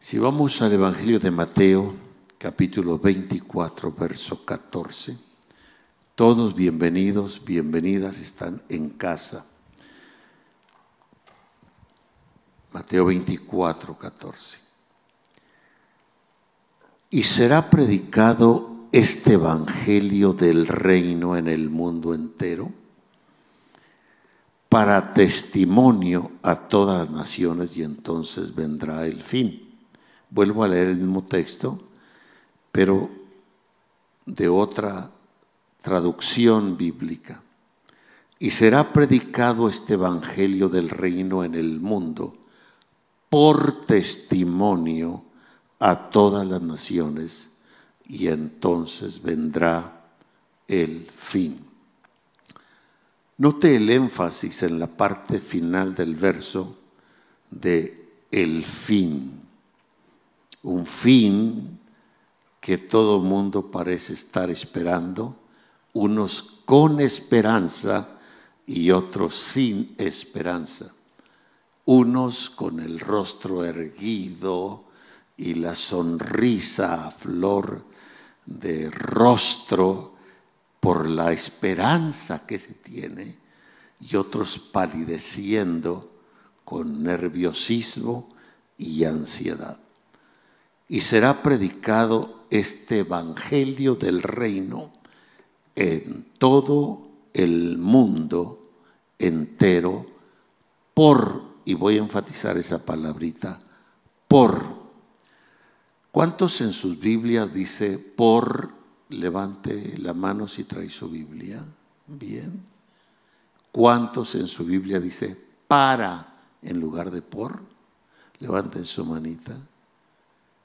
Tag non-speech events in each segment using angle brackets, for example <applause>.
Si vamos al Evangelio de Mateo, capítulo 24, verso 14, todos bienvenidos, bienvenidas están en casa. Mateo 24, 14. Y será predicado este Evangelio del reino en el mundo entero para testimonio a todas las naciones y entonces vendrá el fin. Vuelvo a leer el mismo texto, pero de otra traducción bíblica. Y será predicado este Evangelio del reino en el mundo por testimonio a todas las naciones y entonces vendrá el fin. Note el énfasis en la parte final del verso de el fin. Un fin que todo mundo parece estar esperando, unos con esperanza y otros sin esperanza. Unos con el rostro erguido y la sonrisa a flor de rostro por la esperanza que se tiene y otros palideciendo con nerviosismo y ansiedad. Y será predicado este Evangelio del reino en todo el mundo entero por, y voy a enfatizar esa palabrita, por. ¿Cuántos en sus Biblias dice por Levante la mano si trae su Biblia. Bien. ¿Cuántos en su Biblia dice para en lugar de por? Levanten su manita.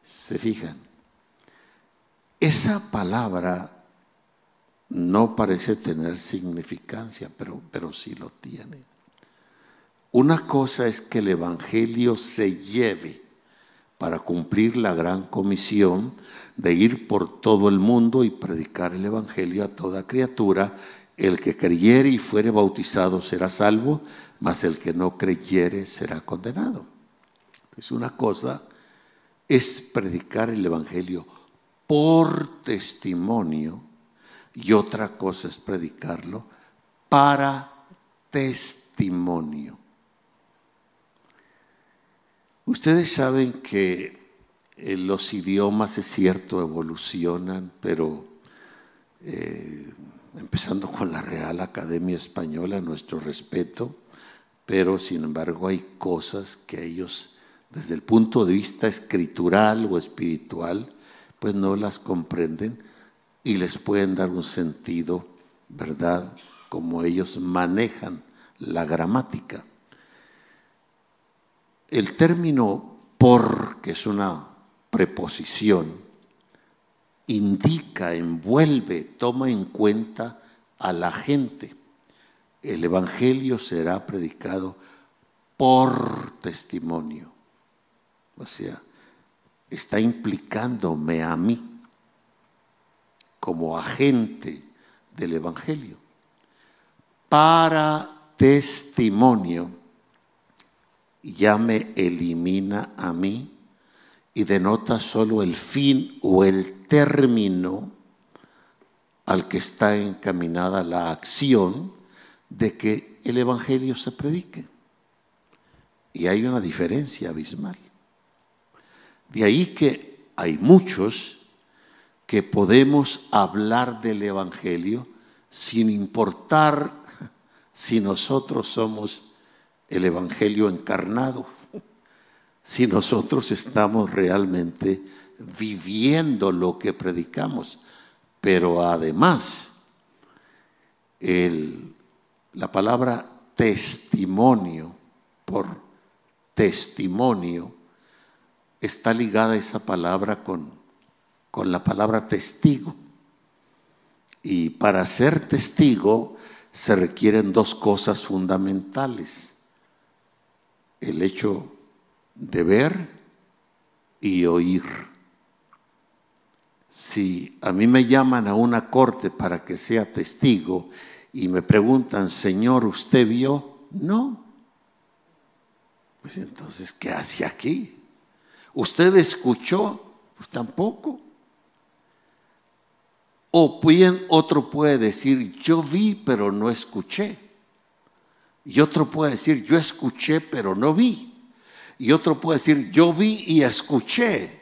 Se fijan. Esa palabra no parece tener significancia, pero, pero sí lo tiene. Una cosa es que el Evangelio se lleve para cumplir la gran comisión de ir por todo el mundo y predicar el Evangelio a toda criatura. El que creyere y fuere bautizado será salvo, mas el que no creyere será condenado. Es una cosa, es predicar el Evangelio por testimonio y otra cosa es predicarlo para testimonio. Ustedes saben que eh, los idiomas, es cierto, evolucionan, pero eh, empezando con la Real Academia Española, nuestro respeto, pero sin embargo hay cosas que ellos, desde el punto de vista escritural o espiritual, pues no las comprenden y les pueden dar un sentido, ¿verdad? Como ellos manejan la gramática. El término por, que es una preposición, indica, envuelve, toma en cuenta a la gente. El Evangelio será predicado por testimonio. O sea, está implicándome a mí como agente del Evangelio para testimonio ya me elimina a mí y denota solo el fin o el término al que está encaminada la acción de que el Evangelio se predique. Y hay una diferencia abismal. De ahí que hay muchos que podemos hablar del Evangelio sin importar si nosotros somos el Evangelio encarnado, si nosotros estamos realmente viviendo lo que predicamos. Pero además, la palabra testimonio, por testimonio, está ligada esa palabra con, con la palabra testigo. Y para ser testigo se requieren dos cosas fundamentales el hecho de ver y oír. Si a mí me llaman a una corte para que sea testigo y me preguntan, Señor, ¿usted vio? No. Pues entonces, ¿qué hace aquí? ¿Usted escuchó? Pues tampoco. O bien otro puede decir, yo vi pero no escuché. Y otro puede decir, yo escuché pero no vi. Y otro puede decir, yo vi y escuché.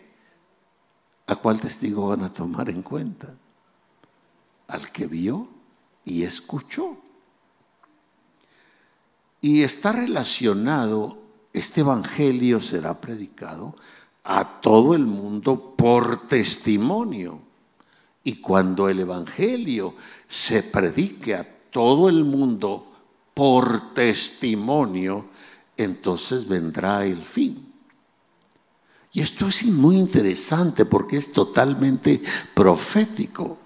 ¿A cuál testigo van a tomar en cuenta? Al que vio y escuchó. Y está relacionado, este Evangelio será predicado a todo el mundo por testimonio. Y cuando el Evangelio se predique a todo el mundo por testimonio, entonces vendrá el fin. Y esto es muy interesante porque es totalmente profético.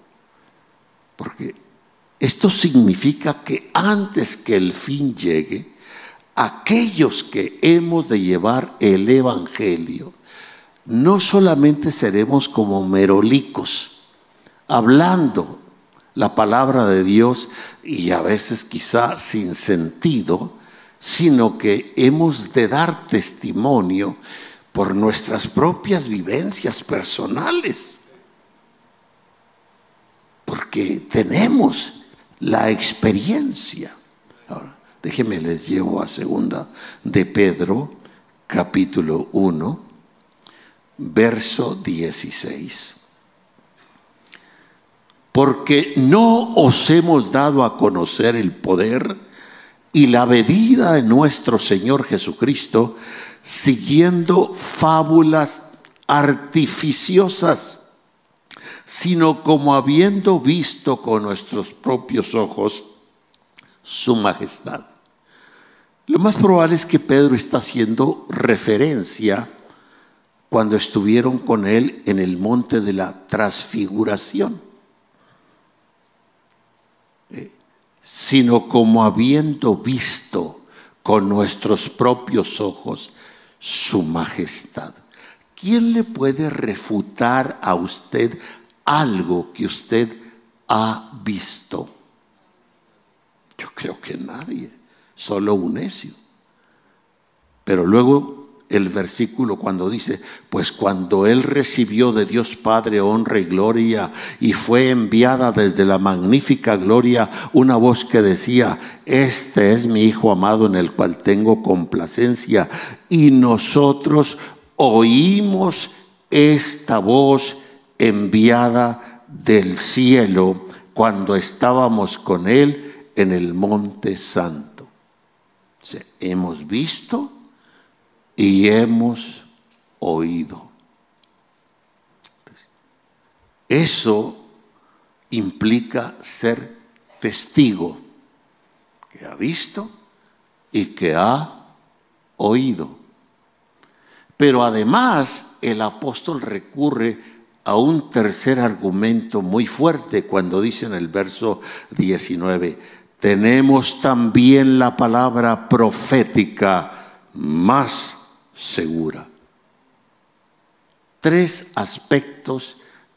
Porque esto significa que antes que el fin llegue, aquellos que hemos de llevar el Evangelio, no solamente seremos como merolicos, hablando la palabra de Dios y a veces quizá sin sentido, sino que hemos de dar testimonio por nuestras propias vivencias personales. Porque tenemos la experiencia. Ahora, déjenme les llevo a segunda de Pedro, capítulo 1, verso 16 porque no os hemos dado a conocer el poder y la medida de nuestro Señor Jesucristo, siguiendo fábulas artificiosas, sino como habiendo visto con nuestros propios ojos su majestad. Lo más probable es que Pedro está haciendo referencia cuando estuvieron con él en el monte de la transfiguración. sino como habiendo visto con nuestros propios ojos su majestad. ¿Quién le puede refutar a usted algo que usted ha visto? Yo creo que nadie, solo un necio. Pero luego el versículo cuando dice, pues cuando él recibió de Dios Padre honra y gloria y fue enviada desde la magnífica gloria una voz que decía, este es mi Hijo amado en el cual tengo complacencia. Y nosotros oímos esta voz enviada del cielo cuando estábamos con él en el monte santo. hemos visto y hemos oído. Eso implica ser testigo, que ha visto y que ha oído. Pero además el apóstol recurre a un tercer argumento muy fuerte cuando dice en el verso 19, tenemos también la palabra profética más segura. Tres aspectos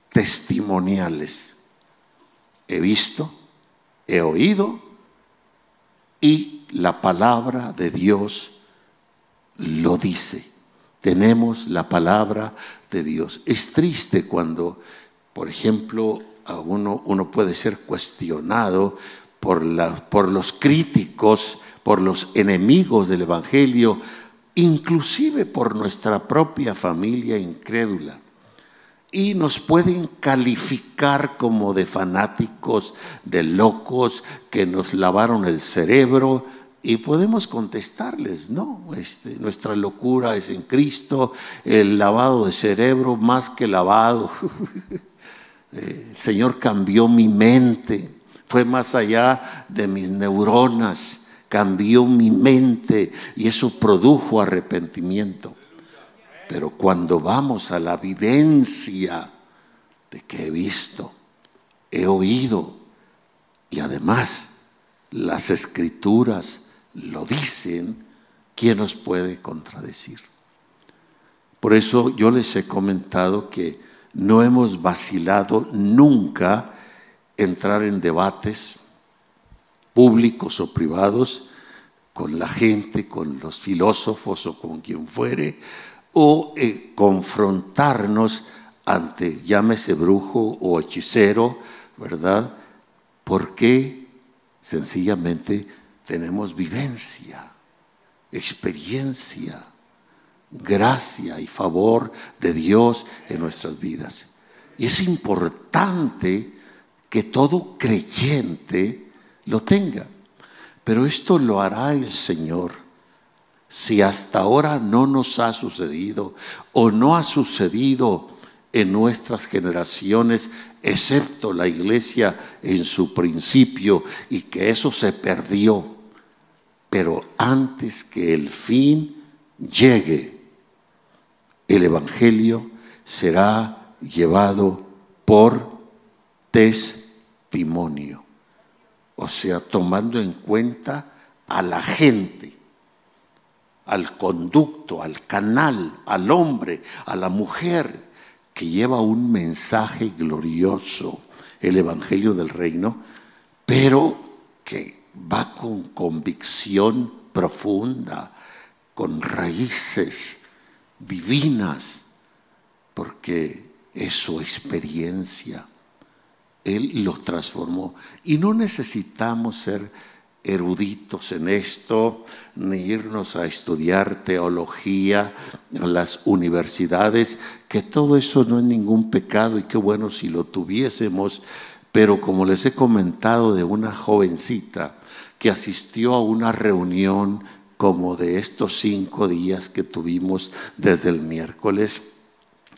testimoniales. He visto, he oído y la palabra de Dios lo dice. Tenemos la palabra de Dios. Es triste cuando, por ejemplo, a uno, uno puede ser cuestionado por, la, por los críticos, por los enemigos del Evangelio, inclusive por nuestra propia familia incrédula. Y nos pueden calificar como de fanáticos, de locos, que nos lavaron el cerebro. Y podemos contestarles, no, este, nuestra locura es en Cristo, el lavado de cerebro más que lavado. <laughs> Eh, el Señor cambió mi mente, fue más allá de mis neuronas cambió mi mente y eso produjo arrepentimiento. Pero cuando vamos a la vivencia de que he visto, he oído y además las escrituras lo dicen, ¿quién nos puede contradecir? Por eso yo les he comentado que no hemos vacilado nunca entrar en debates públicos o privados, con la gente, con los filósofos o con quien fuere, o eh, confrontarnos ante, llámese brujo o hechicero, ¿verdad? Porque sencillamente tenemos vivencia, experiencia, gracia y favor de Dios en nuestras vidas. Y es importante que todo creyente lo tenga. Pero esto lo hará el Señor. Si hasta ahora no nos ha sucedido o no ha sucedido en nuestras generaciones, excepto la iglesia en su principio, y que eso se perdió. Pero antes que el fin llegue, el Evangelio será llevado por testimonio. O sea, tomando en cuenta a la gente, al conducto, al canal, al hombre, a la mujer que lleva un mensaje glorioso, el Evangelio del Reino, pero que va con convicción profunda, con raíces divinas, porque es su experiencia. Él lo transformó. Y no necesitamos ser eruditos en esto, ni irnos a estudiar teología en las universidades, que todo eso no es ningún pecado y qué bueno si lo tuviésemos, pero como les he comentado de una jovencita que asistió a una reunión como de estos cinco días que tuvimos desde el miércoles,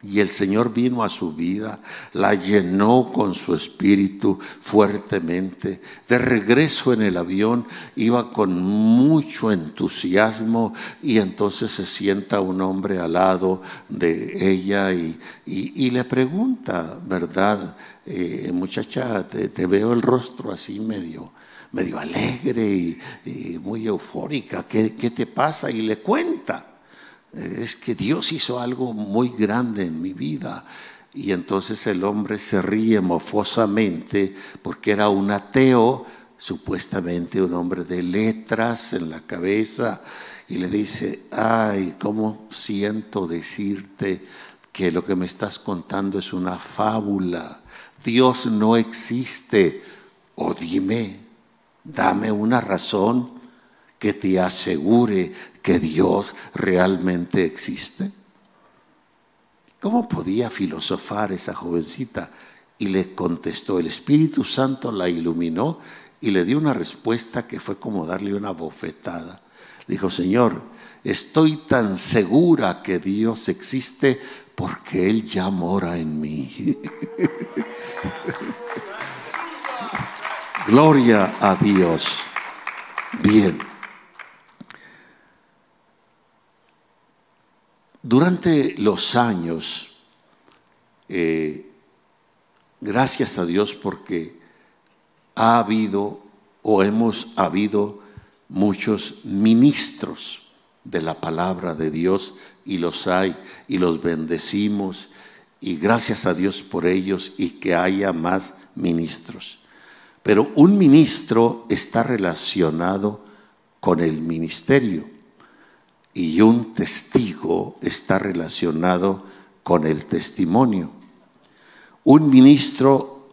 y el Señor vino a su vida, la llenó con su espíritu fuertemente. De regreso en el avión iba con mucho entusiasmo y entonces se sienta un hombre al lado de ella y, le pregunta, ¿verdad? Eh, muchacha, te, veo el rostro así medio alegre y, muy eufórica, ¿Qué, ¿qué te pasa? Y le cuenta es que Dios hizo algo muy grande en mi vida. Y entonces el hombre se ríe mofosamente porque era un ateo, supuestamente un hombre de letras en la cabeza, y le dice, ay, ¿cómo siento decirte que lo que me estás contando es una fábula? Dios no existe. O dime, dame una razón que te asegure que Dios realmente existe? ¿Cómo podía filosofar esa jovencita? Y le contestó, el Espíritu Santo la iluminó y le dio una respuesta que fue como darle una bofetada. Dijo, Señor, estoy tan segura que Dios existe porque Él ya mora en mí. <laughs> Gloria a Dios. Bien. Durante los años, eh, gracias a Dios porque ha habido o hemos habido muchos ministros de la palabra de Dios y los hay y los bendecimos y gracias a Dios por ellos y que haya más ministros. Pero un ministro está relacionado con el ministerio y un testigo está relacionado con el testimonio. Un ministro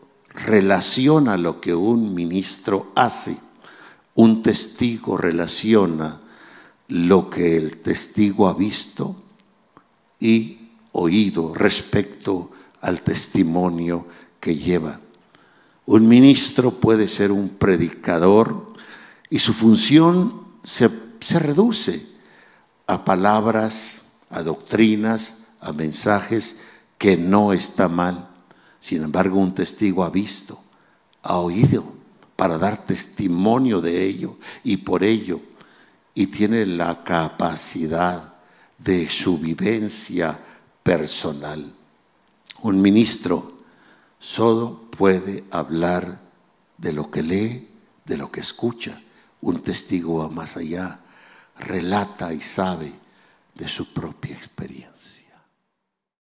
relaciona lo que un ministro hace. Un testigo relaciona lo que el testigo ha visto y oído respecto al testimonio que lleva. Un ministro puede ser un predicador y su función se, se reduce a palabras, a doctrinas, a mensajes, que no está mal. Sin embargo, un testigo ha visto, ha oído, para dar testimonio de ello y por ello, y tiene la capacidad de su vivencia personal. Un ministro solo puede hablar de lo que lee, de lo que escucha. Un testigo va más allá relata y sabe de su propia experiencia.